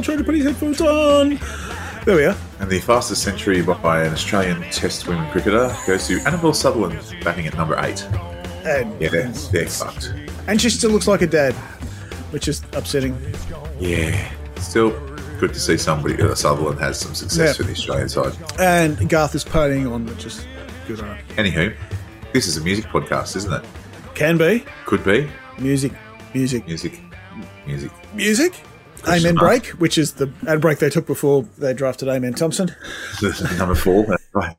He says while trying to put his headphones on. There we are. And the fastest century by an Australian Test women cricketer goes to Annabelle Sutherland, batting at number eight. And, Yeah, they're, they're fucked. and she still looks like a dad, which is upsetting. Yeah. Still good to see somebody that Sutherland has some success Yeah. with the Australian side. And Garth is partying on, which is good on. Anywho, this is a music podcast, isn't it? Can be. Could be. Music. Music. Music. Music. Music. Amen break, which is the ad break they took before they drafted Amen Thompson. number four. Right.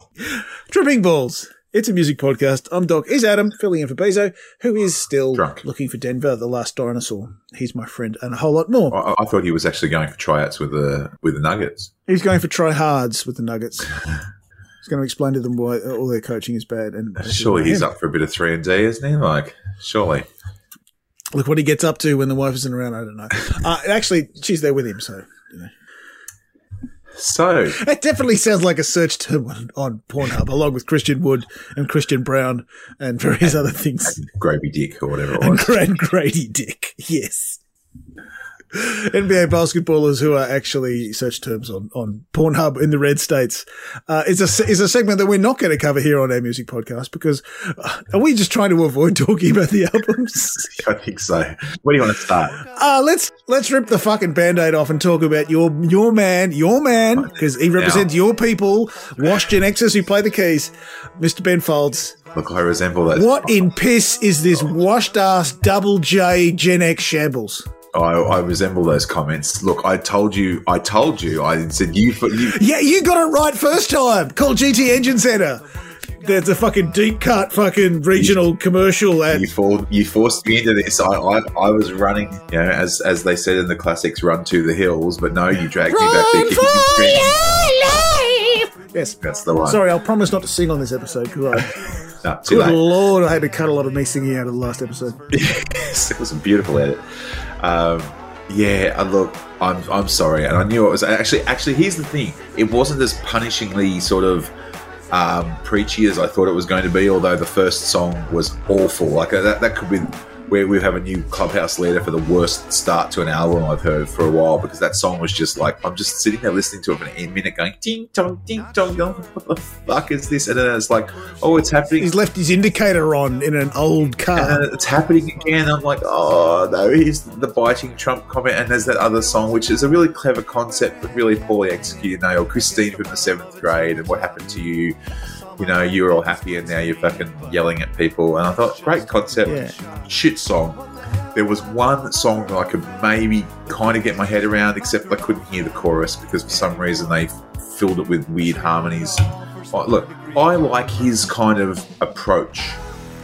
Tripping Balls. It's a music podcast. I'm Doc. Is Adam filling in for Bezo, who is still Drunk. looking for Denver, the last dinosaur. He's my friend, and a whole lot more. I, I thought he was actually going for tryouts with the with the Nuggets. He's going for try hards with the Nuggets. He's going to explain to them why all their coaching is bad. And Surely he's up for a bit of three and D, isn't he? Like, surely. Look what he gets up to when the wife isn't around. I don't know. Uh, actually, she's there with him, so you know. So, It definitely sounds like a search term on, on Pornhub, along with Christian Wood and Christian Braun and various other things. Gravy Dick or whatever it And was. Grand Grady Dick, yes. NBA basketballers who are actually search terms on, on Pornhub in the red states. Uh, is a, is a segment that we're not going to cover here on our music podcast because uh, are we just trying to avoid talking about the albums? I think so. Where do you want to start? Uh, let's let's rip the fucking band-aid off and talk about your your man, your man, because he represents your people, Wash Gen Xers who play the keys, Mr. Ben Folds. Look, I resemble that. What in piss is this washed ass double J Gen X shambles? I, I resemble those comments. Look, I told you. I told you. I said you. You Yeah, you got it right first time. Call GT Engine Center. There's a fucking deep cut fucking regional commercial ad. you, for, you forced me into this. I, I, I was running, you know, as as they said in the classics, "Run to the hills." But no, you dragged me back there. kicking and screaming. Yes. That's the one. Sorry, I'll promise not to sing on this episode because I, No, good late. lord, I had to cut a lot of me singing out of the last episode. Yes, it was a beautiful edit. Um, yeah, uh, look, I'm I'm sorry, and I knew it was actually actually. Here's the thing: it wasn't as punishingly sort of um, preachy as I thought it was going to be. Although the first song was awful, like that that could be where we have a new clubhouse leader for the worst start to an album I've heard for a while because that song was just like I'm just sitting there listening to it for a minute, going ding dong ding dong. What the fuck is this? And then it's like, oh, it's happening. He's left his indicator on in an old And car. then it's happening again. I'm like, oh no, here's the biting Trump comment. And there's that other song, which is a really clever concept, but really poorly executed. Now, Christine from the seventh grade, and what happened to you? You know, you were all happy, and now you're fucking yelling at people. And I thought, great concept, Yeah. shit song. There was one song that I could maybe kind of get my head around, except I couldn't hear the chorus because for some reason they filled it with weird harmonies. Oh, look, I like his kind of approach.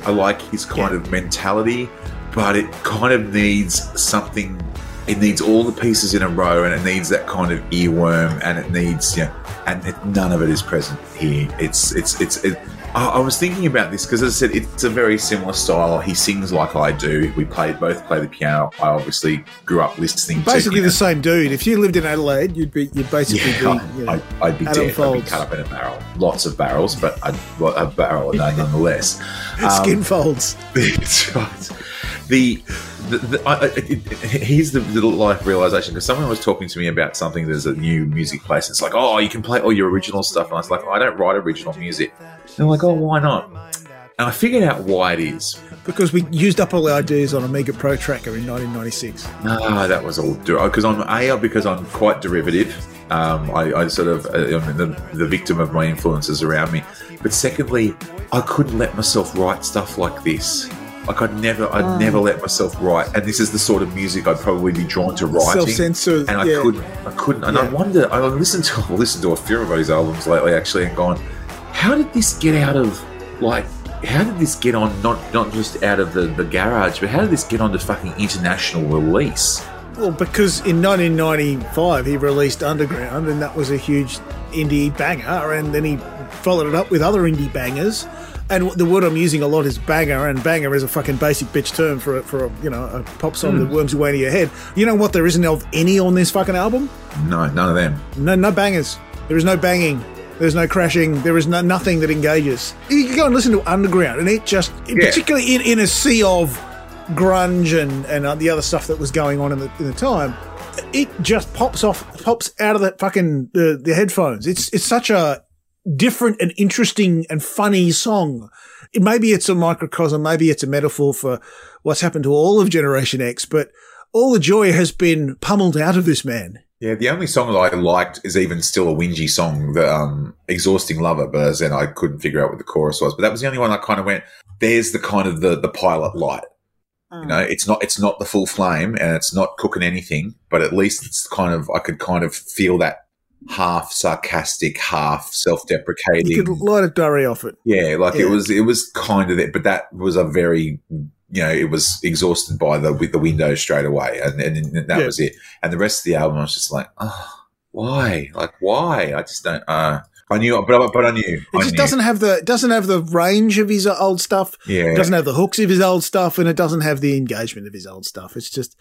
I like his kind of mentality, but it kind of needs something. It needs all the pieces in a row, and it needs that kind of earworm, and it needs, yeah and it, none of it is present here. It's, it's, it's. It, I, I was thinking about this because, as I said, it's a very similar style. He sings like I do. We played both play the piano. I obviously grew up listening. Basically to the same dude. If you lived in Adelaide, you'd be you'd basically yeah, be you know, I'd, I'd be Adam dead. I'd be cut up in a barrel. Lots of barrels, but I'd, well, a barrel nonetheless. Um, skin folds. That's right. The, the, the I, it, here's the little life realization because someone was talking to me about something. There's a new music place. It's like, oh, you can play all your original stuff, and I was like, I don't write original music. And they're like, oh, why not? And I figured out why it is. Because we used up all the ideas on Amiga Pro Tracker in 1996. Ah, that was all because I'm a because I'm quite derivative. Um, I, I sort of uh, I'm the, the victim of my influences around me. But secondly, I couldn't let myself write stuff like this. Like I'd never, I'd oh. never let myself write. And this is the sort of music I'd probably be drawn to writing. Self-censor, and I yeah. couldn't, I couldn't. And I wonder. I listened to, I've listened to a few of those albums lately, actually, and gone, how did this get out of like? How did this get on? Not not just out of the, the garage, but how did this get on to fucking international release? Well, because in 1995 he released Underground, and that was a huge indie banger, and then he followed it up with other indie bangers. And the word I'm using a lot is banger, and banger is a fucking basic bitch term for a, for a, you know a pop song that worms your way into your head. You know what? There isn't of any on this fucking album. No, none of them. No, no bangers. There is no banging. There's no crashing. There is no nothing that engages. You can go and listen to Underground, and it just, particularly in, in a sea of grunge and and uh, the other stuff that was going on in the in the time, it just pops off, pops out of that fucking the, the headphones. It's it's such a different and interesting and funny song. Maybe it's a microcosm, maybe it's a metaphor for what's happened to all of Generation X, but all the joy has been pummeled out of this man. Yeah, the only song that I liked is even still a whingy song, the um, "Exhausting Lover," but then I couldn't figure out what the chorus was. But that was the only one I kind of went. There's the kind of the the pilot light. You know, it's not it's not the full flame and it's not cooking anything, but at least it's kind of I could kind of feel that half sarcastic, half self-deprecating. You could light a durry off it. Yeah, like Yeah. it was it was kind of that, but that was a very you know it was exhausted by the with the window straight away, and and that Yeah. was it. And the rest of the album, I was just like, oh, why? Like why? I just don't. uh I knew, but I- but I knew. It I just knew. doesn't have the doesn't have the range of his old stuff. Yeah, It doesn't have the hooks of his old stuff, and it doesn't have the engagement of his old stuff. It's just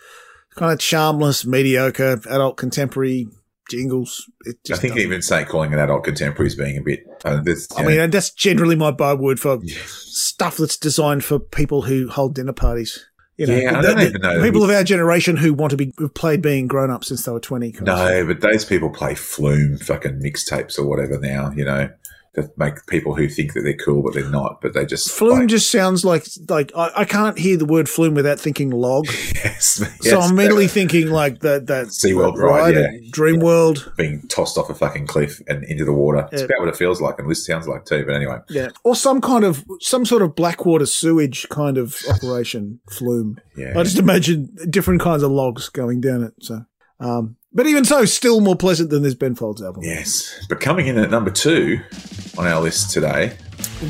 kind of charmless, mediocre, adult contemporary jingles. It I think even say calling an adult contemporary is being a bit. Uh, I mean, and that's generally my byword for stuff that's designed for people who hold dinner parties. You know, Yeah, I don't the even know. people of our generation who want to be who've played being grown up since they were twenty. kind of thing. No, but those people play flume fucking mixtapes or whatever now, you know, that make people who think that they're cool, but they're not, but they just. Flume like, just sounds like like I, I can't hear the word flume without thinking log. yes, so I'm immediately thinking like that that SeaWorld that ride, at Dreamworld. being tossed off a fucking cliff and into the water. It's Yeah. about what it feels like, and this sounds like too. But anyway, Yeah. Or some kind of some sort of blackwater sewage kind of operation flume. yeah, I just imagine different kinds of logs going down it. So um but even so, still more pleasant than this Ben Folds album. yes. But coming in at number two on our list today,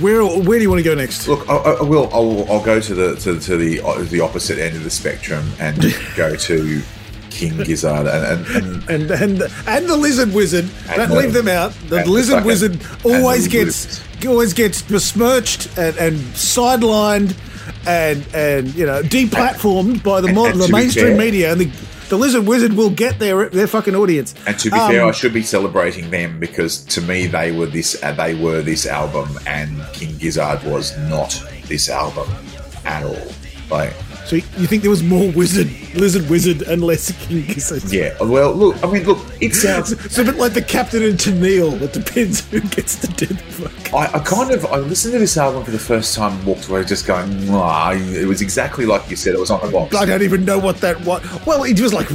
Where where do you want to go next? look, I, I will, I'll, I'll go to the to, to the uh, the opposite end of the spectrum and go to King Gizzard and, and, and And and and the lizard wizard. Don't leave them out. The and the lizard wizard always gets always gets besmirched and, and sidelined and and you know deplatformed by the, And- mo- and the mainstream fair- media and the the lizard wizard will get their their fucking audience. And to be Um, fair, I should be celebrating them because to me they were this uh, they were this album, and King Gizzard was not this album at all. Like, So you think there was more wizard, lizard wizard, and less king gizzard? yeah, well, look, I mean, look, it sounds. It's a bit like the captain and Tennille. It depends who gets to do the fuck. I, I kind of I listened to this album for the first time, and walked away just going, "Nah." It was exactly like you said. It was on the box. I don't even know what that was. Well, it was like,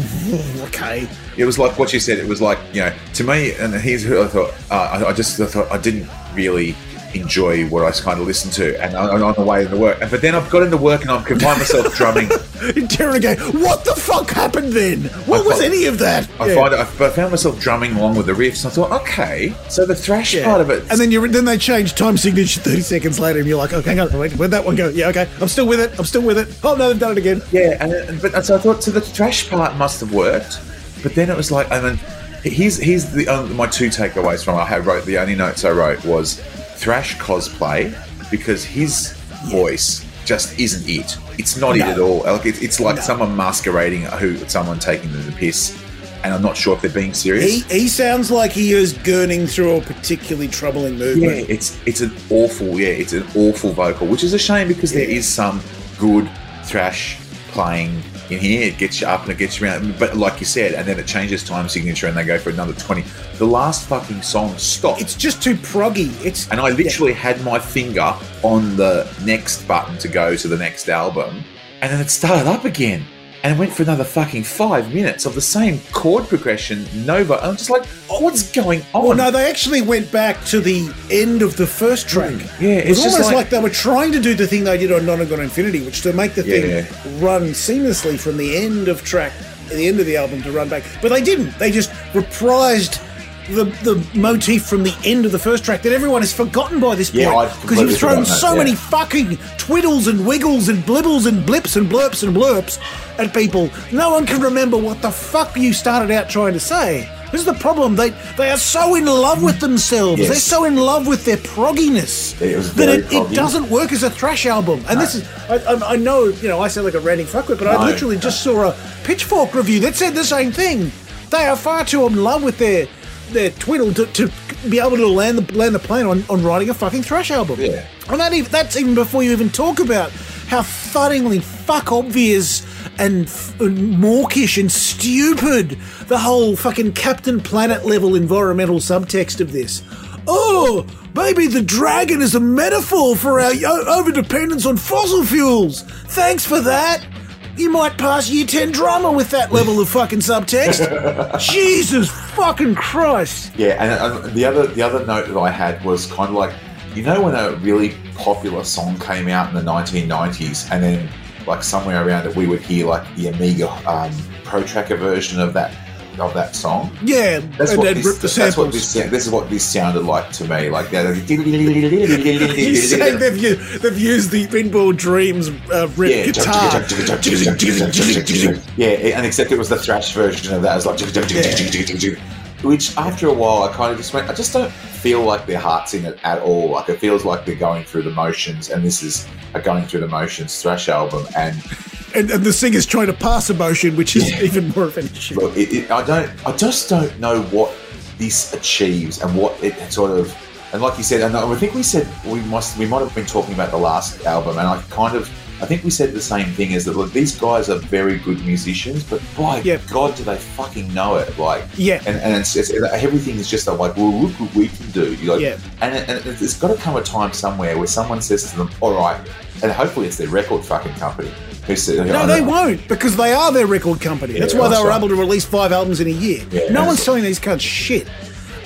okay. It was like what you said. It was like you know, to me, and here's who I thought. Uh, I, I just thought I didn't really enjoy what I kind of listened to, and on, on the way into work. And but then I've got into work and I can find myself drumming. Interrogate. What the fuck happened then? What I was any of that? I Yeah. find I, found myself drumming along with the riffs. And I thought, okay, so the thrash Yeah. part of it, And then you then they change time signature thirty seconds later, and you're like, okay, hang on, wait, where'd that one go? Yeah, okay, I'm still with it. I'm still with it. Oh no, they've done it again. yeah. And, and but so I thought, so the thrash part must have worked. But then it was like, and then here's here's the um, my two takeaways from I wrote the only notes I wrote was thrash cosplay because his voice just isn't it. It's not it at all. Like it's, it's like No. someone masquerading who someone taking the piss, and I'm not sure if they're being serious. He, he sounds like he is gurning through a particularly troubling Yeah, movement. it's it's an awful yeah, it's an awful vocal, which is a shame because there Yeah. is some good thrash playing in here. It gets you up and it gets you around, but like you said, and then it changes time signature and they go for another twenty. The last fucking song stopped, It's just too proggy. It's and I literally had my finger on the next button to go to the next album, and then it started up again. And it went for another fucking five minutes of the same chord progression, Nova. I'm just like, oh, what's going oh, on? Well, no, they actually went back to the end of the first hmm. track. Yeah, it was just almost like, like- they were trying to do the thing they did on Nonagon Infinity, which to make the Yeah. thing run seamlessly from the end of track, the end of the album to run back. But they didn't. They just reprised the the motif from the end of the first track that everyone has forgotten by this Yeah, point because you've thrown so that, many fucking twiddles and wiggles and blibbles and blips and blurps and blurps at people. No one can remember what the fuck you started out trying to say. This is the problem. They they are so in love with themselves. Yes. They're so in love with their progginess It that it, it doesn't work as a thrash album. And this is I, I, I know you know I sound like a ranting fuckwit, but I No. literally just saw a Pitchfork review that said the same thing. They are far too in love with their their twiddle to, to be able to land the land the plane on, on writing a fucking thrash album. Yeah. And that even, that's even before you even talk about how thuddingly fuck obvious and, f- and mawkish and stupid the whole fucking Captain Planet level environmental subtext of this. Oh, maybe the dragon is a metaphor for our over dependence on fossil fuels. Thanks for that. You might pass year 10 drama with that level of fucking subtext. Jesus fucking Christ. Yeah, and, and the other the other note that I had was kind of like, you know, when a really popular song came out in the 1990s, and then like somewhere around it, we would hear like the Amiga um, Pro Tracker version of that of that song. Yeah, That's and what then this, the that's what samples. this, this is what this sounded like to me. Like that. They've, u- they've used the Pinball Dreams uh, rip Yeah, guitar. yeah, and except it was the thrash version of that. It was like, which after a while, I kind of just went. I just don't feel like their heart's in it at all. Like it feels like they're going through the motions, and this is a going through the motions thrash album. And And, and the singer's trying to pass emotion, which is even more of an issue. look, it, it, I don't, I just don't know what this achieves and what it sort of. And like you said, and I think we said we must, we might have been talking about the last album, and I kind of. I think we said the same thing is that look, these guys are very good musicians, but by Yeah. God, do they fucking know it? Like, Yeah. and, and it's, it's everything is just like, well, look what we can do. Like, Yeah. and, it, and it- there's got to come a time somewhere where someone says to them, "All right," and hopefully it's their record fucking company who said, No, they won't because they are their record company. That's Yeah, why they were right. able to release five albums in a year. Yeah, no one's telling these cunts shit.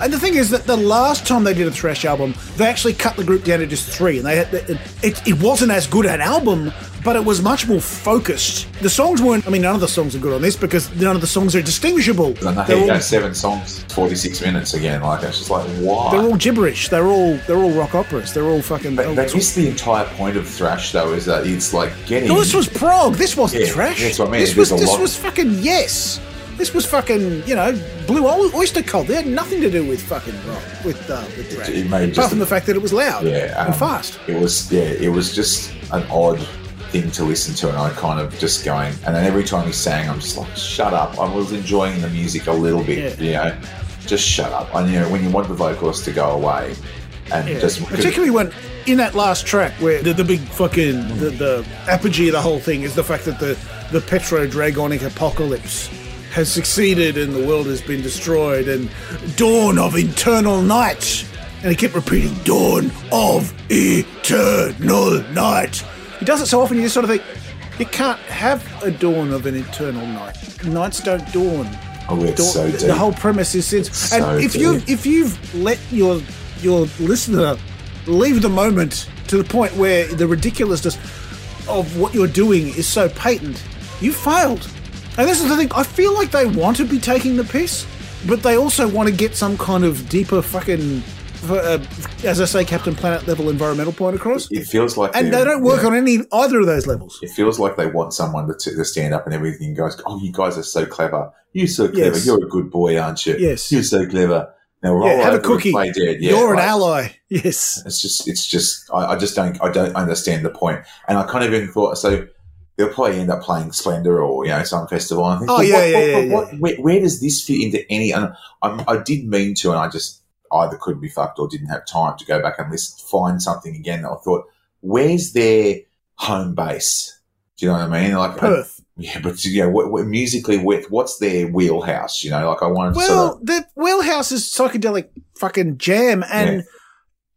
And the thing is that the last time they did a thrash album, they actually cut the group down to just three, and they had, it, it, wasn't as good an album, but it was much more focused. The songs weren't. I mean, none of the songs are good on this because none of the songs are distinguishable. And here you go, seven songs, forty-six minutes again. Like it's just like, why? They're all gibberish. They're all they're all rock operas. They're all fucking. But I guess the entire point of thrash, though, is that it's like getting. No, this was prog. This wasn't Yeah, trash. that's what I mean. This There's was this lot- was fucking yes. This was fucking you know blue oyster cult. They had nothing to do with fucking rock with uh, with thrash. it made just Apart from a- the fact that it was loud yeah, um, and fast. It was yeah, it was just an odd thing to listen to, and I kind of just going. And then every time he sang, I'm just like, shut up. I was enjoying the music a little bit, you know, just shut up. And you know, when you want the vocalist to go away, and Yeah. just Particularly when in that last track where the, the big fucking the, the apogee of the whole thing is the fact that the the petro dragonic apocalypse has succeeded and the world has been destroyed and dawn of eternal night. And he kept repeating dawn of eternal night. He does it so often you just sort of think you can't have a dawn of an eternal night. Nights don't dawn. Oh, it's Dawn- so the whole premise is since So and if you deep. if you've let your your listener leave the moment to the point where the ridiculousness of what you're doing is so patent, you failed. And this is the thing. I feel like they want to be taking the piss, but they also want to get some kind of deeper fucking, uh, as I say, Captain Planet level environmental point across. it feels like And they're- don't work yeah. on any either of those levels. It feels like they want someone to, to stand up and everything goes, Oh, you guys are so clever. You're so clever. Yes. You're a good boy, aren't you? Yes. You're so clever. Now roll Yeah, have a cookie. play dead. Yeah, You're an ally. Yes. It's just, it's just, I, I just don't, I don't understand the point. And I kind of even thought, so they'll probably end up playing Splendour or, you know, some festival. And I think, Oh, well, yeah, what, yeah, what, yeah, what, what- where, where does this fit into any, and I'm, I did mean to, and I just either couldn't be fucked or didn't have time to go back and list, find something again that I thought, where's their home base? Do you know what I mean? Like, Perth. yeah, but you know, what, what, musically, what, what's their wheelhouse? You know, like I wanted to Well, sort of, the wheelhouse is psychedelic fucking jam, and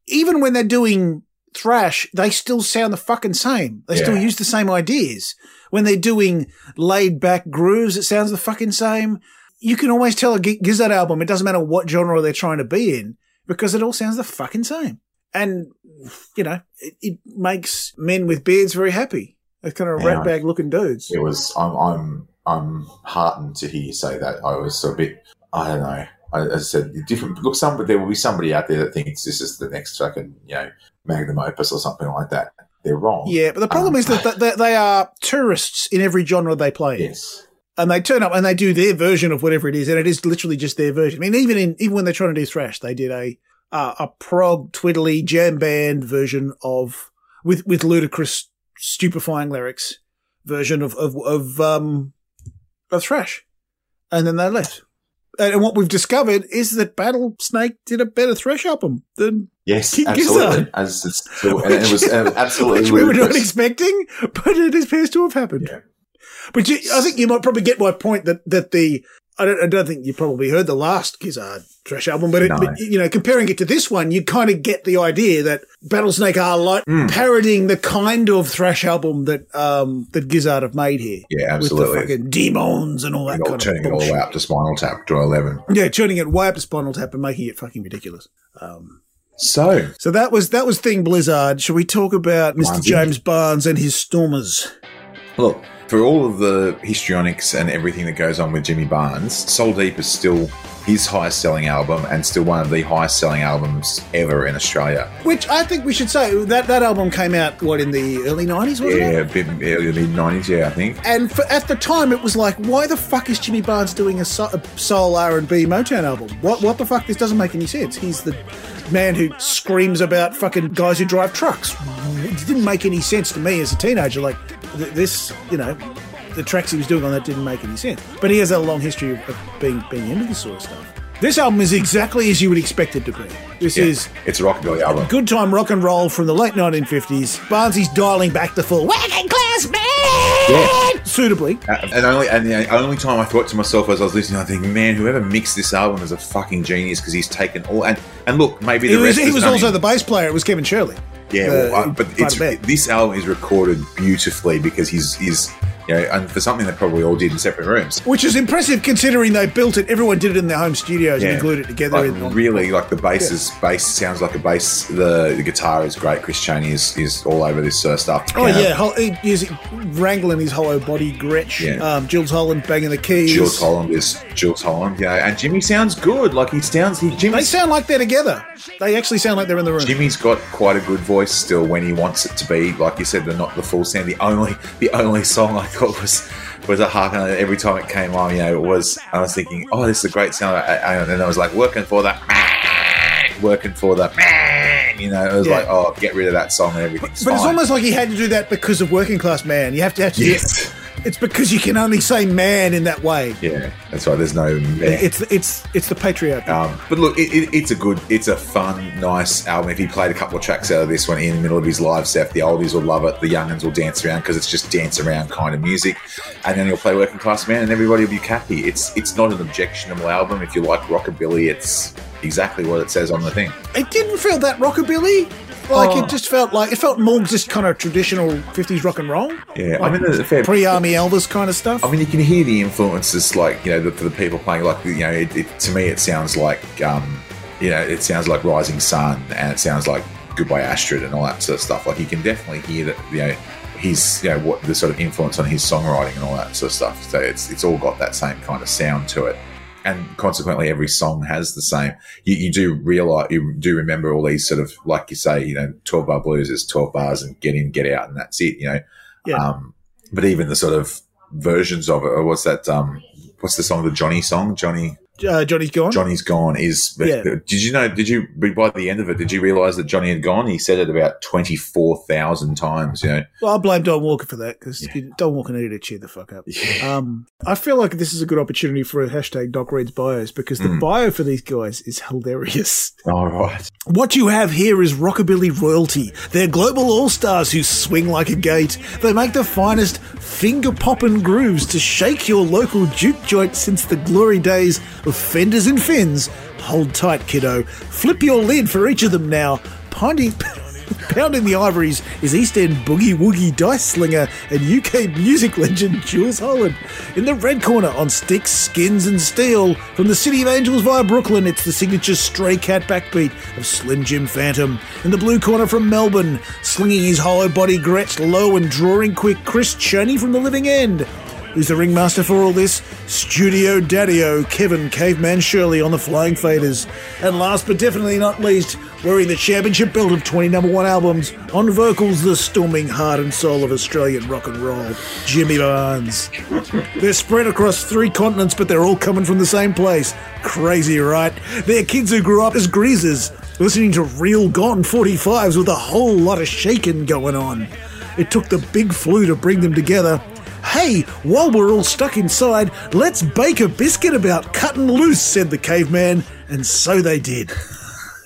even when they're doing thrash, they still sound the fucking same. They still use the same ideas. When they're doing laid back grooves, it sounds the fucking same. You can always tell a Gizzard album, it doesn't matter what genre they're trying to be in, because it all sounds the fucking same. And, you know, it, it makes men with beards very happy. They're kind of Yeah. ratbag looking dudes. it was, I'm, I'm, I'm heartened to hear you say that. I was a bit, I don't know. I, as I said, different. Look, some, there will be somebody out there that thinks this is the next fucking, you know, magnum opus or something like that. They're wrong. Yeah, but the problem Um, is that that- that they are tourists in every genre they play. Yes. and they turn up and they do their version of whatever it is, and it is literally just their version. I mean, even in even when they're trying to do thrash, they did a uh, a prog twiddly jam band version of with with ludicrous, stupefying lyrics version of of of um of thrash, and then they left. And what we've discovered is that Battlesnake did a better thresh album than Yes, King absolutely. Gizzard. As it's, and it was uh, absolutely which we were not expecting, but it appears to have happened. Yeah. But you, I think you might probably get my point that that the I don't, I don't think you probably heard the last Gizzard Thresh album, but, it, No. but you know, comparing it to this one, you kind of get the idea that Battlesnake are like Hmm. parodying the kind of thrash album that um that Gizzard have made here. Yeah, With the absolutely. fucking demons and all that all- kind turning of it all the way up to Spinal Tap to 11. Yeah, turning it way up to Spinal Tap and making it fucking ridiculous. Um, So, so that was that was Thing Blizzard. Shall we talk about Mr. James Barnes and his Stormers? look, for all of the histrionics and everything that goes on with Jimmy Barnes, Soul Deep is still his highest selling album and still one of the highest selling albums ever in Australia. Which I think we should say that that album came out what in the early nineties, wasn't Yeah, it? bit early mid 90s, yeah, I think. And for, at the time, it was like, why the fuck is Jimmy Barnes doing a, so- a soul R and B Motown album? What what the fuck? This doesn't make any sense. He's the man who screams about fucking guys who drive trucks. It didn't make any sense to me as a teenager. Like this, you know, the tracks he was doing on that didn't make any sense. But he has a long history of, being being into this sort of stuff. This album is exactly as you would expect it to be. This Yeah, is it's a rockabilly album. good time rock and roll from the late 1950s. Barnesy's dialing back the full working class man Yeah. suitably. Uh, And only and the only time I thought to myself as I was listening, I think, man, whoever mixed this album is a fucking genius because he's taken all and and look, maybe the He was, rest he was also in- the bass player. It was Kevin Shirley. Yeah, well, uh, but it's this album is recorded beautifully because he's he's you know, and for something they probably all did in separate rooms. Which is impressive considering they built it. Everyone did it in their home studios and glued it together. Like, in, really, like the bass is bass sounds like a bass. The, the guitar is great. Chris Cheney is, is all over this uh, stuff. Oh know, yeah, he- he's wrangling his hollow body Gretsch. Yeah. Um, Jools Holland banging the keys. Jools Holland is Jools Holland. Yeah, and Jimmy sounds good. Like he sounds. He, They sound like they're together. They actually sound like they're in the room. Jimmy's got quite a good voice still when he wants it to be. Like you said, they're not the full sound. The only the only song I thought was was a hark on every time it came on. You know, it was. I was thinking, oh, this is a great sound. And then I was like, working for that, working for that. You know, it was Yeah. like, oh, get rid of that song and everything's But it's almost like he had to do that because of Working Class Man. You have to have to. yes. It's because you can only say man in that way. Yeah, that's right. There's no. It's it's it's the patriarchy. Um, but look, it, it, it's a good, it's a fun, nice album. If he played a couple of tracks out of this one in the middle of his live set, the oldies will love it. The youngins will dance around because it's just dance around kind of music. And then he'll play Working Class Man, and everybody will be happy. It's it's not an objectionable album. If you like rockabilly, it's exactly what it says on the thing. It didn't feel that rockabilly. Like Oh. it just felt like it felt more just kind of traditional fifties rock and roll. Yeah, I mean, fair. Pre-army Elvis kind of stuff. I mean, you can hear the influences, like you know, the, the people playing. Like you know, it, it, to me, it sounds like, um, you know, it sounds like Rising Sun, and it sounds like Goodbye Astrid, and all that sort of stuff. Like you can definitely hear that, you know, his, you know, what the sort of influence on his songwriting and all that sort of stuff. So it's it's all got that same kind of sound to it, and consequently, every song has the same. You, you do realize, you do remember all these sort of, like you say, you know, twelve bar blues is twelve bars and get in, get out, and that's it. You know, Yeah. um, but even the sort of versions of it, or what's that? Um, what's the song? The Johnny song? Johnny uh, Johnny's gone. Johnny's gone. Is Yeah. did you know? Did you by the end of it? Did you realize that Johnny had gone? He said it about twenty four thousand times. You know, Well, I blame Don Walker for that because Don Walker needed to cheer the fuck up. Um, I feel like this is a good opportunity for a hashtag Doc reads bios because the Mm. bio for these guys is hilarious. all right. What you have here is rockabilly royalty. They're global all stars who swing like a gate. They make the finest finger poppin' grooves to shake your local juke joint since the glory days of fenders and fins. Hold tight, kiddo. Flip your lid for each of them now. Pounding, pounding the ivories is East End boogie woogie dice slinger and UK music legend Jools Holland. In the red corner on sticks, skins, and steel, from the City of Angels via Brooklyn, it's the signature stray cat backbeat of Slim Jim Phantom. In the blue corner from Melbourne, slinging his hollow body Gretsch low and drawing quick, Chris Cheney from the living end. Who's the ringmaster for all this? Studio Daddy-O, Kevin Caveman Shirley on the Flying Faders. And last but definitely not least, wearing the championship belt of 20 number one albums, on vocals, the storming heart and soul of Australian rock and roll, Jimmy Barnes. They're spread across three continents, but they're all coming from the same place. Crazy, right? They're kids who grew up as greasers, listening to real gone 45s with a whole lot of shaking going on. It took the big flu to bring them together. Hey, while we're all stuck inside, let's bake a biscuit about cutting loose, said the caveman, and so they did.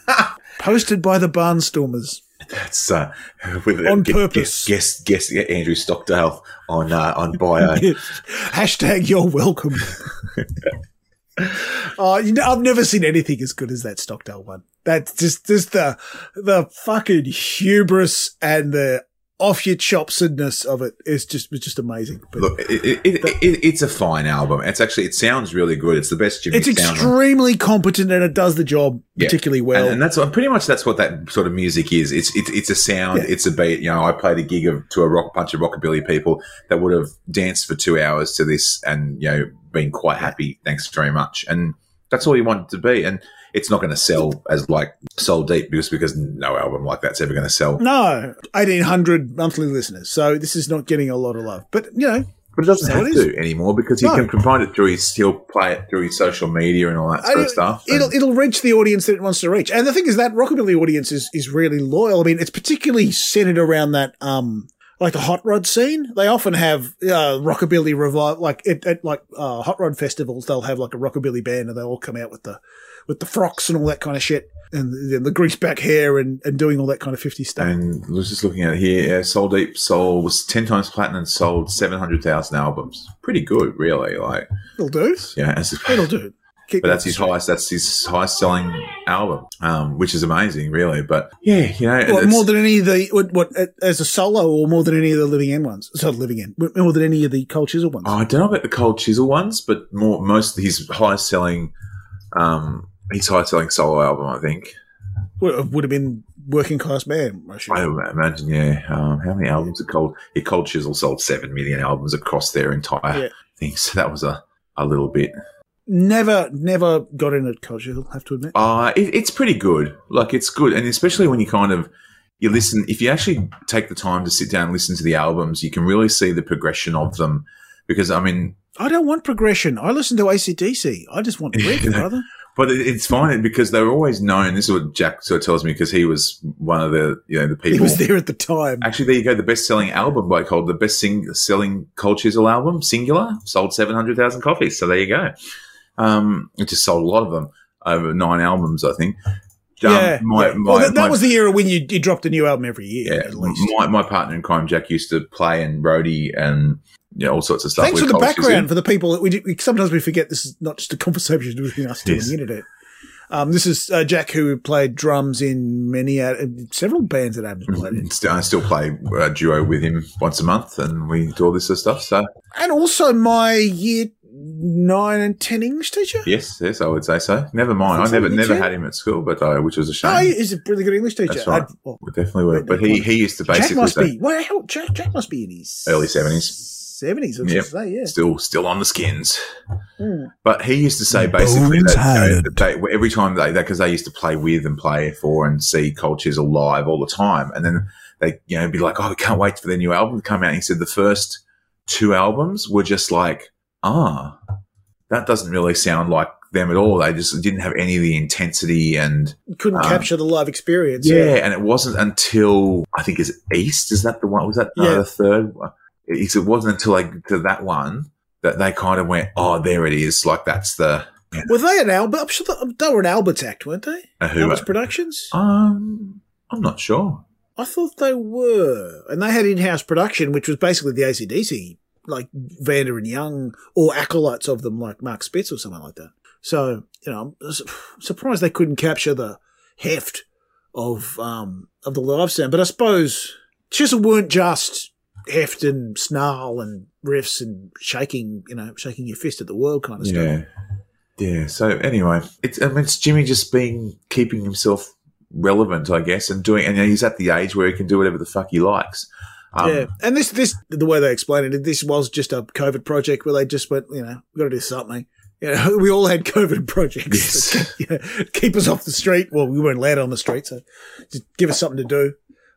Posted by the Barnestormers. That's uh, with On gu- purpose. Guess, guess, guess Andrew Stockdale on uh, on bio. Hashtag you're welcome. Oh, you know, I've never seen anything as good as that Stockdale one. That's just, just the, the fucking hubris and the off your chopsidness of it. is just, it's just amazing. But Look, it, it, it, it, it's a fine album. It's actually it sounds really good. It's the best Jimmy it's sound. on- extremely competent and it does the job Yeah. particularly well. And, and that's what, pretty much that's what that sort of music is. It's it's, it's a sound, Yeah. it's a beat. You know, I played a gig of, to a rock bunch of rockabilly people that would have danced for two hours to this, and you know, been quite happy. Thanks very much. And that's all you want it to be. And it's not going to sell as like Soul Deep because because no album like that's ever going to sell. no, 1800 monthly listeners. So this is not getting a lot of love. But, you know, But it doesn't So have it is. to anymore because he No. can combine it through his. He'll play it through his social media and all that sort I- of stuff. It'll And- it'll reach the audience that it wants to reach. And the thing is that rockabilly audience is is really loyal. I mean, it's particularly centered around that um like the hot rod scene. They often have uh, rockabilly revive like at, at like uh, hot rod festivals. They'll have like a rockabilly band and they'll all come out with the with the frocks and all that kind of shit and the, the grease back hair and, and doing all that kind of 50 stuff. And I was just looking at it here. Yeah, Soul Deep Soul was ten times platinum, sold seven hundred thousand albums. Pretty good, really. Like, It'll do. yeah, as It'll do. Keep but that's his highest. That's his highest selling album, um, which is amazing, really. But yeah, you know, it's- more than any of the what, what as a solo or more than any of the living end ones? So living end more than any of the Cold Chisel ones. oh, I don't know about the Cold Chisel ones, but more most of his highest selling, um, his highest selling solo album, I think. would, would have been working class man. I should. I imagine, yeah. Um, how many albums are Cold? Yeah, Cold Chisel sold seven million albums across their entire Yeah. thing. So that was a a little bit. Never, never got in at Cold Chisel. Have to admit. Uh, it, it's pretty good. Like it's good, and especially when you kind of you listen. If you actually take the time to sit down and listen to the albums, you can really see the progression of them. Because I mean, I don't want progression. I listen to ACDC. I just want Yeah. brother. But it's fine because they were always known. This is what Jack sort of tells me because he was one of the you know the people. He was there at the time. Actually, there you go. The best-selling album by Cold, the best-selling Cold Chisel album, singular, sold seven hundred thousand copies. So there you go. Um, it just sold a lot of them over nine albums, I think. Um, yeah, my, yeah. my, well, that, that my- was the era when you, you dropped a new album every year, yeah, at least. my, my partner in crime, Jack, used to play and roadie and you know, all sorts of stuff. Thanks for the background for the people that we, do, we sometimes we forget this is not just a conversation between us two Yes. on the internet. Um, this is uh, Jack who played drums in many uh, several bands that Adam's played in, I still play a duo with him once a month, and we do all this sort of stuff. So and also my year nine and ten English teacher. yes, yes, I would say so. Never mind. I never, never had him at school, but uh, which was a shame. No, he's a really good English teacher. That's right. Well, we definitely were. But he, he used to Jack basically must say, be. Well, Jack, Jack must be in his Early 70s. Seventies, I was Yep. say, yeah. still still on the skins. Hmm. But he used to say basically that, you know, that they, every time they because they used to play with and play for and see cultures alive all the time, and then they you know be like, oh, we can't wait for their new album to come out. And he said the first two albums were just like, ah, that doesn't really sound like them at all. They just didn't have any of the intensity and Couldn't Um, capture the live experience. yeah, and it wasn't until I think is it East is that the one was that uh, Yeah. the third one? It, it wasn't until like to that one that they kind of went, oh, there it is. Like that's the Were they an Albert? I'm sure they, they were an Albert's act, weren't they? uh, who. Albert's Productions. Um, I'm not sure. I thought they were, and they had in-house production, which was basically the ACDC, like Vanda and Young, or acolytes of them, like Mark Spitz or something like that. So you know, I'm surprised they couldn't capture the heft of um of the live sound. But I suppose Chisel weren't just heft and snarl and riffs and shaking, you know, shaking your fist at the world kind of stuff. Yeah, yeah. So anyway, it's I mean, it's Jimmy just being keeping himself relevant, I guess, and doing. And he's at the age where he can do whatever the fuck he likes. Um, yeah, and this this the way they explained it, this was just a COVID project where they just went, you know, we've got to do something. You know, we all had COVID projects. Yes. you know, keep us off the street. Well, we weren't allowed on the street, so just give us something to do.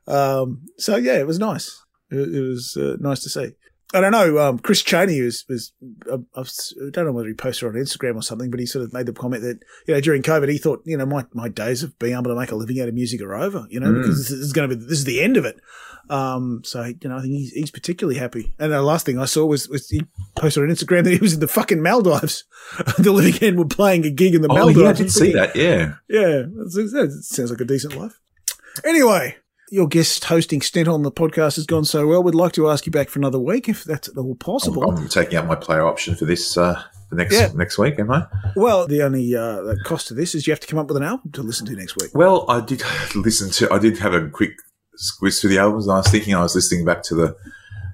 Um, so yeah, it was nice. It, it was uh, nice to see. I don't know. Um, Chris Cheney was was uh, I don't know whether he posted on Instagram or something, but he sort of made the comment that you know during COVID he thought you know my, my days of being able to make a living out of music are over. You know Mm. because this is going to be this is the end of it. Um, so you know I think he's, he's particularly happy. And the last thing I saw was, was he posted on Instagram that he was in the fucking Maldives. the Living End were playing a gig in the Oh, Maldives. yeah, I did see that. Yeah. Yeah, sounds like a decent life. Anyway, your guest hosting stint on the podcast has gone so well. We'd like to ask you back for another week if that's at all I'm, possible. I'm taking out my player option for this uh, the next Yeah. next week, am I? Well, the only uh, the cost of this is you have to come up with an album to listen to next week. Well, I did listen to. I did have a quick squiz through the albums. I was thinking I was listening back to the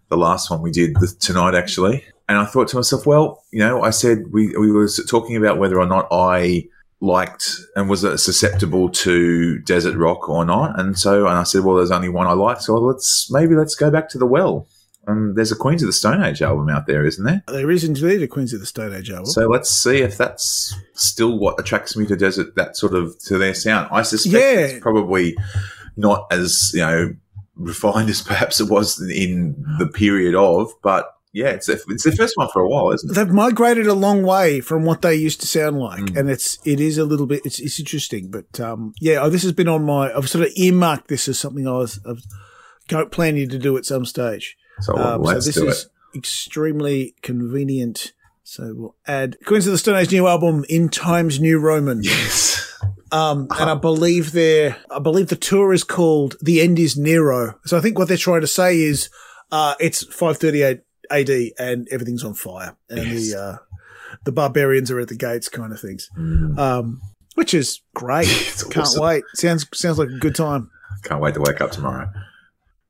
the last one we did th- tonight, actually, and I thought to myself, well, you know, I said we we was talking about whether or not I liked and was uh, susceptible to desert rock or not, and so and I said, well, there's only one I like, so let's maybe let's go back to the well. And there's a Queens of the Stone Age album out there, isn't there? There is indeed a Queens of the Stone Age album. So let's see if that's still what attracts me to desert, that sort of to their sound. I suspect Yeah. it's probably not as you know refined as perhaps it was in the period of, but yeah, it's the, it's the first one for a while, isn't it? They've migrated a long way from what they used to sound like, Mm. and it's it is a little bit it's, it's interesting. But um, yeah, oh, this has been on my. I've sort of earmarked this as something I was, I was go- planning to do at some stage. So Um, so this is it. extremely convenient. So we'll add Queens of the Stone Age new album in Times New Roman. Yes. Um, and I believe their, I believe the tour is called "The End Is Nero." So I think what they're trying to say is, uh, it's 538 AD and everything's on fire, and Yes. the uh, the barbarians are at the gates, kind of things. Mm, Um, which is great. Can't awesome. wait. Sounds sounds like a good time. Can't wait to wake up tomorrow.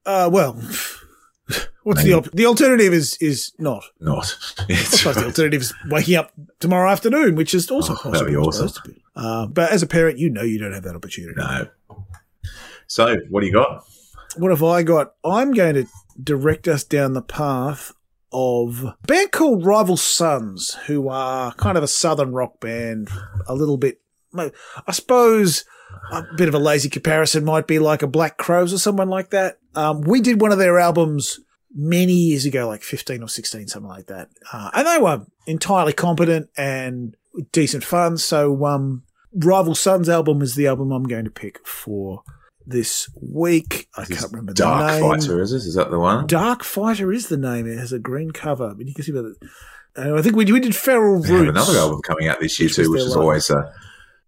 Uh, well, what's the op- the alternative is is not. Not. I suppose the alternative is waking up tomorrow afternoon, which is also Oh, possible. that'd be awesome. Uh, but as a parent, you know you don't have that opportunity. no. So, what do you got? What have I got? I'm going to direct us down the path of a band called Rival Sons, who are kind of a southern rock band, a little bit, I suppose, a bit of a lazy comparison might be like a Black Crowes or someone like that. Um, we did one of their albums many years ago, like 15 or 16, something like that. Uh, and they were entirely competent and decent fun. So, um, Rival Sons album is the album I'm going to pick for this week. I This can't remember Dark the name. Fighter, is it? Is that the one? Dark Fighter is the name. It has a green cover, but you can see it. And I think we, we did Feral They have Roots. another album coming out this year Which too, which is always a.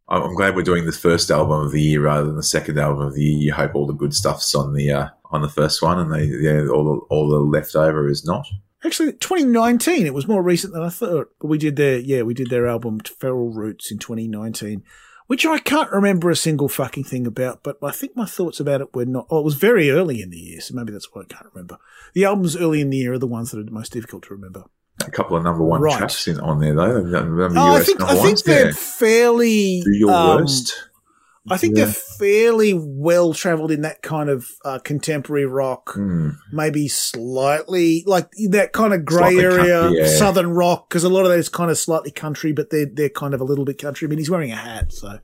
I'm I'm glad we're doing the first album of the year rather than the second album of the year. You hope all the good stuff's on the uh, on the first one, and they yeah all the all the leftover is not. Actually, 2019. It was more recent than I thought. But we did their yeah, we did their album Feral Roots in 2019, which I can't remember a single fucking thing about. But I think my thoughts about it were not. Oh, it was very early in the year, so maybe that's why I can't remember. The albums early in the year are the ones that are the most difficult to remember. A couple of number one Right. tracks in, on there though. The, the Oh, I US think number I think ones. they're Yeah. fairly. Do your um, worst. I think Yeah. they're fairly well travelled in that kind of uh, contemporary rock. Hmm. maybe slightly like that kind of grey area, country, yeah. southern rock, because a lot of that is kind of slightly country, but they're they're kind of a little bit country. I mean, he's wearing a hat, so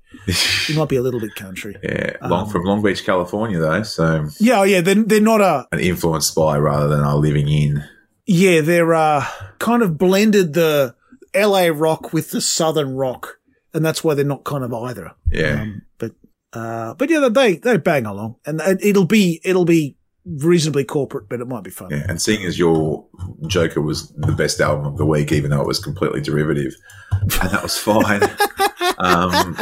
he might be a little bit country. yeah, long Um, from Long Beach, California though. So Yeah, oh, yeah, they're they're not a an influenced by rather than a living in. yeah, they're uh kind of blended the L.A. rock with the southern rock, and that's why they're not kind of either. Yeah. Um, but uh, but yeah, they they bang along, and it'll be it'll be reasonably corporate, but it might be fun. Yeah, and seeing as your Joker was the best album of the week, even though it was completely derivative, and that was fine. um,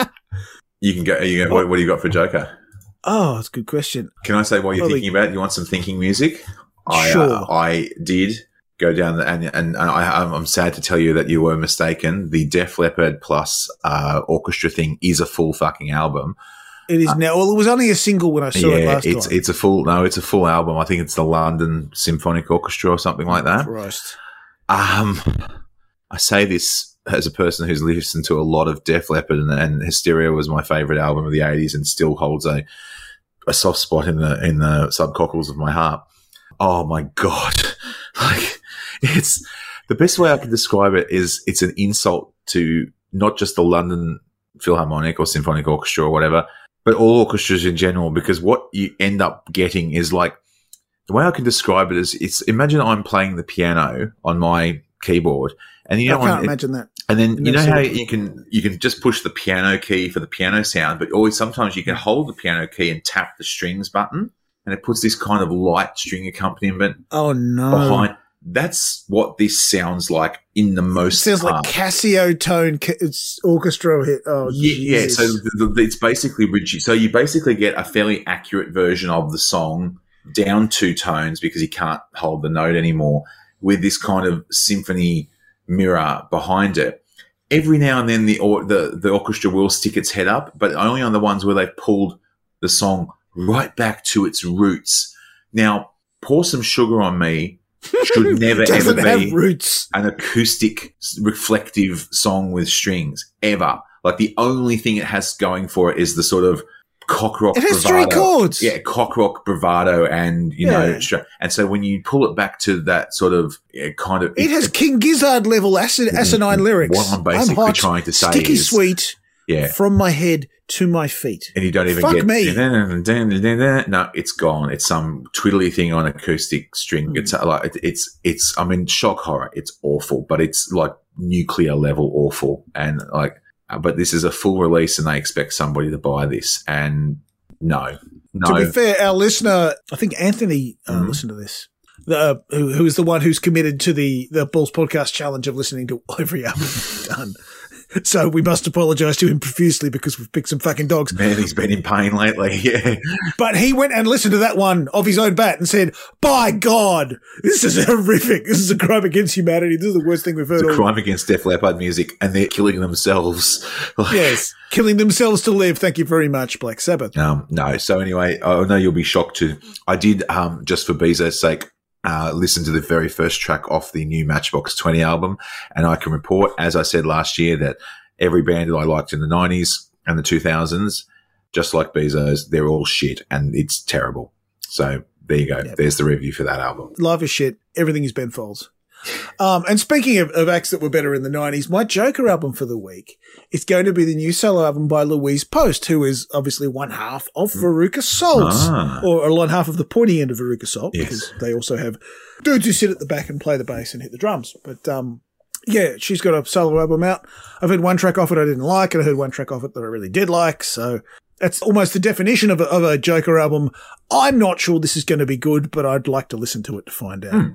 you can go. You go what, what do you got for Joker? Oh, that's a good question. Can I say while you're Well, thinking about it, you want some thinking music? I, Sure. uh, I did go down the, and and I, I'm sad to tell you that you were mistaken. The Def Leppard plus uh, orchestra thing is a full fucking album. It is now. Well, it was only a single when I saw it last it's time. it's a full no, it's a full album. I think it's the London Symphonic Orchestra or something like that. Christ. Um, I say this as a person who's listened to a lot of Def Leppard, and, and Hysteria was my favorite album of the '80s, and still holds a a soft spot in the in the subcockles of my heart. Oh my god! Like it's the best way I can describe it is it's an insult to not just the London Philharmonic or Symphonic Orchestra or whatever, but all orchestras in general. Because what you end up getting is like the way I can describe it is it's imagine I'm playing the piano on my keyboard, and you know, I can't on- imagine that. and then you know how you can you can just push the piano key for the piano sound, but always sometimes you can hold the piano key and tap the strings button, and it puts this kind of light string accompaniment Oh no! behind. That's what this sounds like in the most Sounds like part. Casio tone ca- it's orchestra hit. Oh Yeah, yeah. So the, the, it's basically reduced. So you basically get a fairly accurate version of the song down two tones because he can't hold the note anymore with this kind of symphony mirror behind it. Every now and then the or, the the orchestra will stick its head up, but only on the ones where they've pulled the song right back to its roots. Now, pour some sugar on me should never ever be roots. an acoustic reflective song with strings ever. Like the only thing it has going for it is the sort of cock rock It has bravado. three chords. Yeah, cock rock bravado, and you know, Yeah. stra- and so when you pull it back to that sort of yeah, kind of, It has King Gizzard level acid, mm-hmm. acinine lyrics. What I'm basically hot, trying to say sticky is- sweet yeah, from my head to my feet. and you don't even Fuck get me. No, it's gone. It's some twiddly thing on acoustic string. Hmm. It's uh, like it's it's. I mean, shock horror. It's awful, but it's like nuclear level awful, and like. uh, But this is a full release, and they expect somebody to buy this, and no, no. To be fair, our listener, I think Anthony, uh, Mhm. listened to this. The, uh, who, who is the one who's committed to the the Bulls Podcast challenge of listening to every album done. So we must apologise to him profusely because we've picked some fucking dogs. man, he's been in pain lately. Yeah, But he went and listened to that one of his own bat and said, "By God, this is horrific. This is a crime against humanity. This is the worst thing we've heard." it's a crime against Def Leppard music, and they're killing themselves. Yes, killing themselves to live. Thank you very much, Black Sabbath. Um, no. So anyway, I know you'll be shocked too. I did, um, just for Bezo's sake, uh, listen to the very first track off the new Matchbox 20 album. And I can report, as I said last year, that every band that I liked in the 90s and the 2000s, just like Bezos, they're all shit and it's terrible. So there you go. Yep. There's the review for that album. Life is shit. Everything is Ben Folds. Um, and speaking of, of acts that were better in the 90s, my Joker album for the week is going to be the new solo album by Louise Post, who is obviously one half of Veruca Salt, Ah. or one half of the pointy end of Veruca Salt, Yes. because they also have dudes who sit at the back and play the bass and hit the drums. But um, yeah, she's got a solo album out. I've heard one track off it I didn't like, and I heard one track off it that I really did like. So that's almost the definition of a, of a Joker album. I'm not sure this is going to be good, but I'd like to listen to it to find out. Hmm.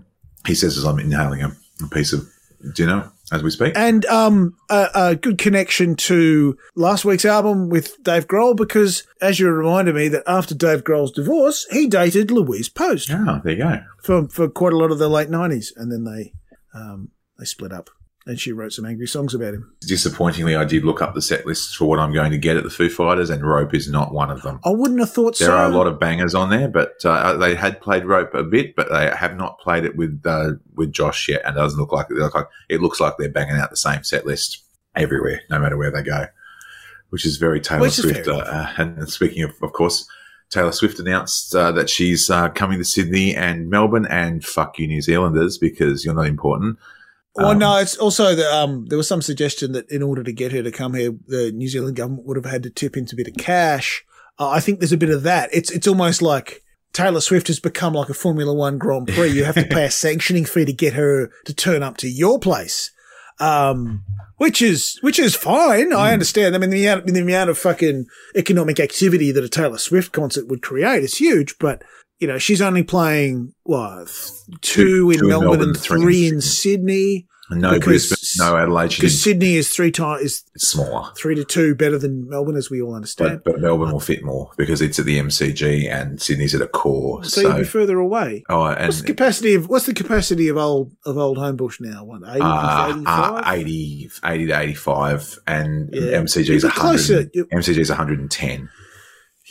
He says as I'm inhaling a, a piece of dinner as we speak. And um, a, a good connection to last week's album with Dave Grohl because, as you reminded me, that after Dave Grohl's divorce, he dated Louise Post Ah, there you go. for for quite a lot of the late nineties, and then they um, they split up, and she wrote some angry songs about him. Disappointingly, I did look up the set lists for what I'm going to get at the Foo Fighters, and Rope is not one of them. I wouldn't have thought There so. There are a lot of bangers on there, but uh, they had played Rope a bit, but they have not played it with uh, with Josh yet, and it doesn't look like it. Look like it looks like they're banging out the same set list everywhere, no matter where they go, which is very Taylor is Swift. fair Uh, uh, and speaking of, of course, Taylor Swift announced uh, that she's uh, coming to Sydney and Melbourne, and fuck you, New Zealanders, because you're not important. Well, Um, no, it's also that um, there was some suggestion that in order to get her to come here, the New Zealand government would have had to tip into a bit of cash. Uh, I think there's a bit of that. It's it's almost like Taylor Swift has become like a Formula One Grand Prix. You have to pay a sanctioning fee to get her to turn up to your place, um, which is which is fine. Hmm. I understand. I mean, the amount, the amount of fucking economic activity that a Taylor Swift concert would create is huge, but. You know, she's only playing what two, Two- in two Melbourne, Melbourne, and three in three in Sydney. Sydney. No Because- Brisbane, no Adelaide. Because Sydney is three times is it's smaller. three to two better than Melbourne, as we all understand. But, but Melbourne will fit more because it's at the MCG and Sydney's at Accor. so, So, you'd be further away. oh, What's the and capacity of what's the capacity of old of old Homebush now? What 80, uh, 85? uh, 80, 80 to 85 and Yeah. MCG You'd is be closer. 100. You- MCG is 110.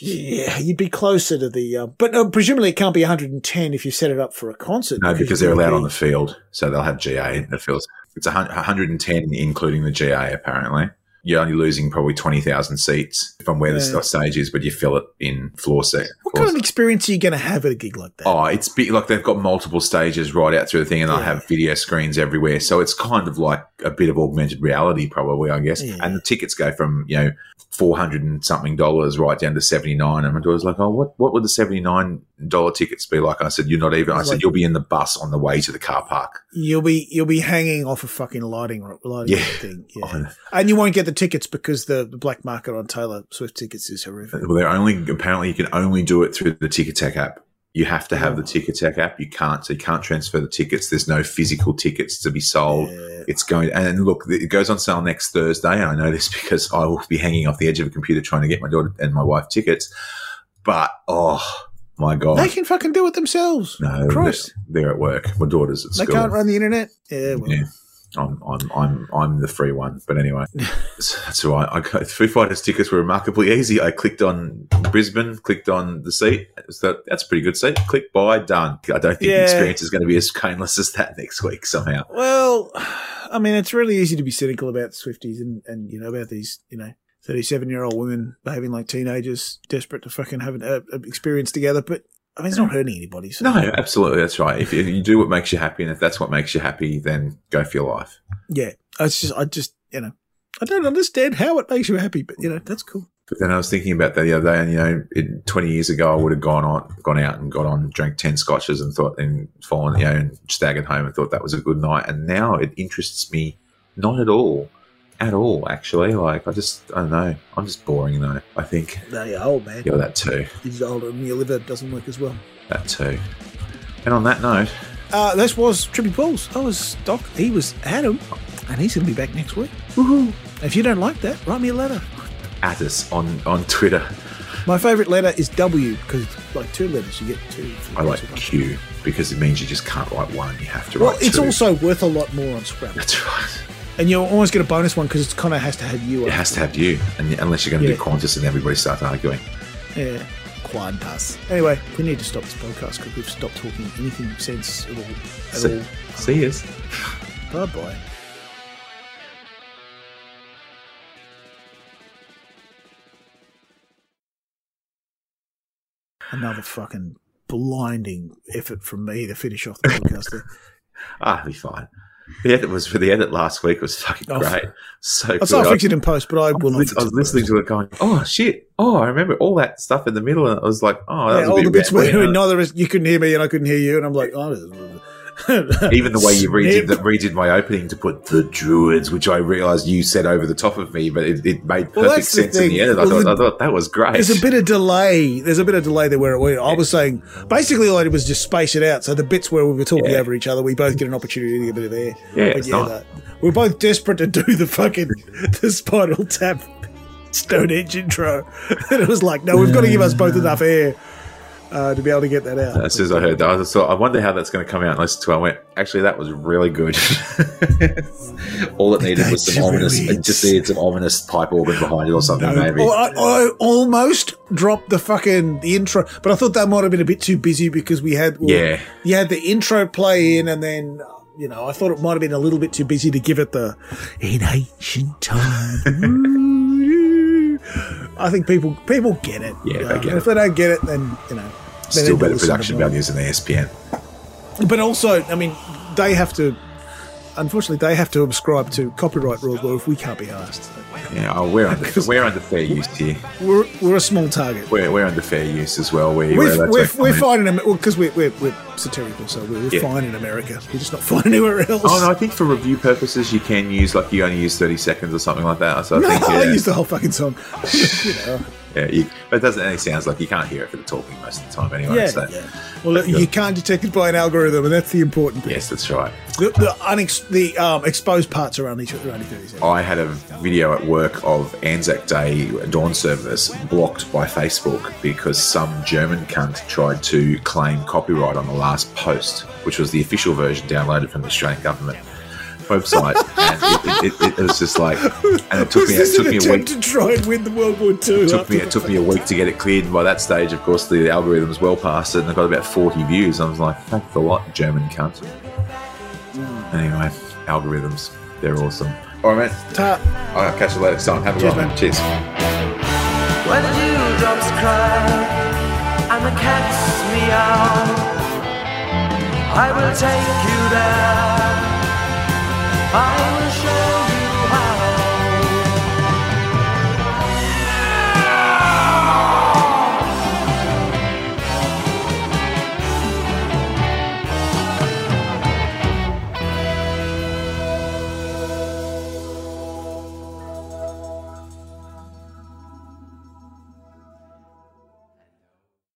Yeah, you'd be closer to the. Uh, but uh, presumably it can't be 110 if you set it up for a concert. No, because they're allowed be- on the field. So they'll have GA in the fields. It's a 110 including the GA apparently. You're only losing probably 20,000 seats from where Yeah. the stage is, but you fill it in floor seat. Well, What kind of experience are you going to have at a gig like that? Oh, it's big. Like they've got multiple stages right out through the thing, and they Yeah. have video screens everywhere. So it's kind of like a bit of augmented reality, probably, I guess. Yeah. And the tickets go from you know four hundred and something dollars right down to seventy nine. And my daughter's like, "Oh, what what would the seventy nine dollar tickets be like?" I said, "You're not even." I said, like- "You'll be in the bus on the way to the car park." You'll be you'll be hanging off a fucking lighting lighting Yeah. thing, Oh, yeah. And you won't get the tickets because the, the black market on Taylor Swift tickets is horrific. Well, they're only apparently you can only do it through the Ticketek app. You have to have the Oh. Ticketek app. You can't. So you can't transfer the tickets. There's no physical tickets to be sold. Yeah. It's going and look, it goes on sale next Thursday, and I know this because I will be hanging off the edge of a computer trying to get my daughter and my wife tickets. But oh my god, They can fucking do it themselves. no, they're, Christ. they're at work. My daughter's at They school. can't run the internet. Yeah, well, Yeah. I'm, I'm, I'm, I'm the free one. But anyway, so right. I got, Foo Fighters tickets were remarkably easy. I clicked on Brisbane, clicked on the seat. So that's a pretty good seat. Click buy, done. I don't think Yeah. the experience is going to be as painless as that next week somehow. Well, I mean, it's really easy to be cynical about Swifties and, and you know, about these, you know, 37 year old women behaving like teenagers, desperate to fucking have an uh, experience together. But I mean, it's not hurting anybody. So. No, absolutely. That's right. If, if you do what makes you happy, and if that's what makes you happy, then go for your life. Yeah. It's just, I just, you know, I don't understand how it makes you happy, but, you know, that's cool. But then I was thinking about that the other day, and you know, in, twenty years ago, I would have gone on, gone out and got on, drank ten scotches, and thought, and fallen, you know, and staggered home, and thought that was a good night. And now it interests me not at all, at all. Actually, like I just, I don't know, I'm just boring though. I think No, you're old, man. you're that too, He's older and your liver doesn't work as well. that too. And on that note, Uh, this was Tripping Balls. I was Doc. He was Adam, and he's going to be back next week. Woohoo! If you don't like that, write me a letter. at us on on Twitter. My favourite letter is W because it's like two letters. You get two. I like price of one. Q because it means you just can't write one; you have to Well, write Well, it's two. also worth a lot more on Scrabble, that's right. And you'll always get a bonus one because it kind of has to have you. It has to have you, and unless you're going to Yeah. do Qantas and everybody starts arguing. Yeah, Quantas. Anyway, we need to stop this podcast because we've stopped talking anything sense at all. At See, all. see us. Bye bye. Another fucking blinding effort from me to finish off the podcast. Ah, it'll be fine. The edit was for the edit last week was fucking Oh, great. So I'll good. fixing it in post, but I will I not. was, I was listening to it going, oh shit, oh I remember all that stuff in the middle, and I was like, oh, that Yeah, was a all bit the bits where neither you couldn't hear me and I couldn't hear you, and I'm like, oh, Even the way you redid, the, redid my opening to put the druids, which I realised you said over the top of me, but it, it made perfect Well, sense in the end. edit. I, Well, thought, the- I thought that was great. There's a bit of delay. There's a bit of delay there where it went. I was saying basically all I did was just space it out. So the bits where we were talking Yeah. over each other, we both get an opportunity to get a bit of air. Yeah, But nice. that- we're both desperate to do the fucking the Spinal Tap Stonehenge intro, and it was like, no, we've got to give us both enough air uh, to be able to get that out. As soon as I heard that, I thought, I wonder how that's going to come out. And listened to it, I went, actually, that was really good. All it needed was That's some ominous, really- it just needed some ominous pipe organ behind it or something, maybe. Oh, I, I almost dropped the fucking the intro, but I thought that might have been a bit too busy because we had well, Yeah. you had the intro play in, and then you know I thought it might have been a little bit too busy to give it the in ancient time. I think people people get it. Yeah, they get and If they don't get it, then you know. Then Still they better production values than ESPN. But also, I mean, they have to. Unfortunately, they have to subscribe to copyright rules. Well, if we can't be asked, Yeah, oh, we're under we're under fair use here. we're, we're a small target. We're, we're under fair use as well. We, We're, we're, we're, we're fine in America because we're, we're, we're satirical, so we're, we're Yeah. fine in America. We're just not fine anywhere else. Oh no, I think for review purposes, you can use like you only use thirty seconds or something like that. So I No, think I yeah, use the whole fucking song. you know. Yeah you, but it doesn't. It sounds like you can't hear it for the talking most of the time anyway. Yeah, so. yeah. Well, look, you can't detect it by an algorithm, and that's the important thing. Yes, that's right. The, the, unex- the um, exposed parts are only, are only 30 seconds. I had a video at work of Anzac Day dawn service blocked by Facebook because some German cunt tried to claim copyright on the last post, which was the official version downloaded from the Australian government website. and it, it, it, it was just like, and it took Was me, it took me a week. to try and win the World War II? It took me, it took me a week to get it cleared. And by that stage, of course, the algorithm was well past it, and I got about 40 views. I was like, thank the lot, German cunt. Hmm. Anyway, algorithms, they're awesome. All right, man. Ta- I'll catch you later. Son, have a Cheers, good one. Cheers. When the dewdrops cry, and the cats meow. I will take you there. I will show you how.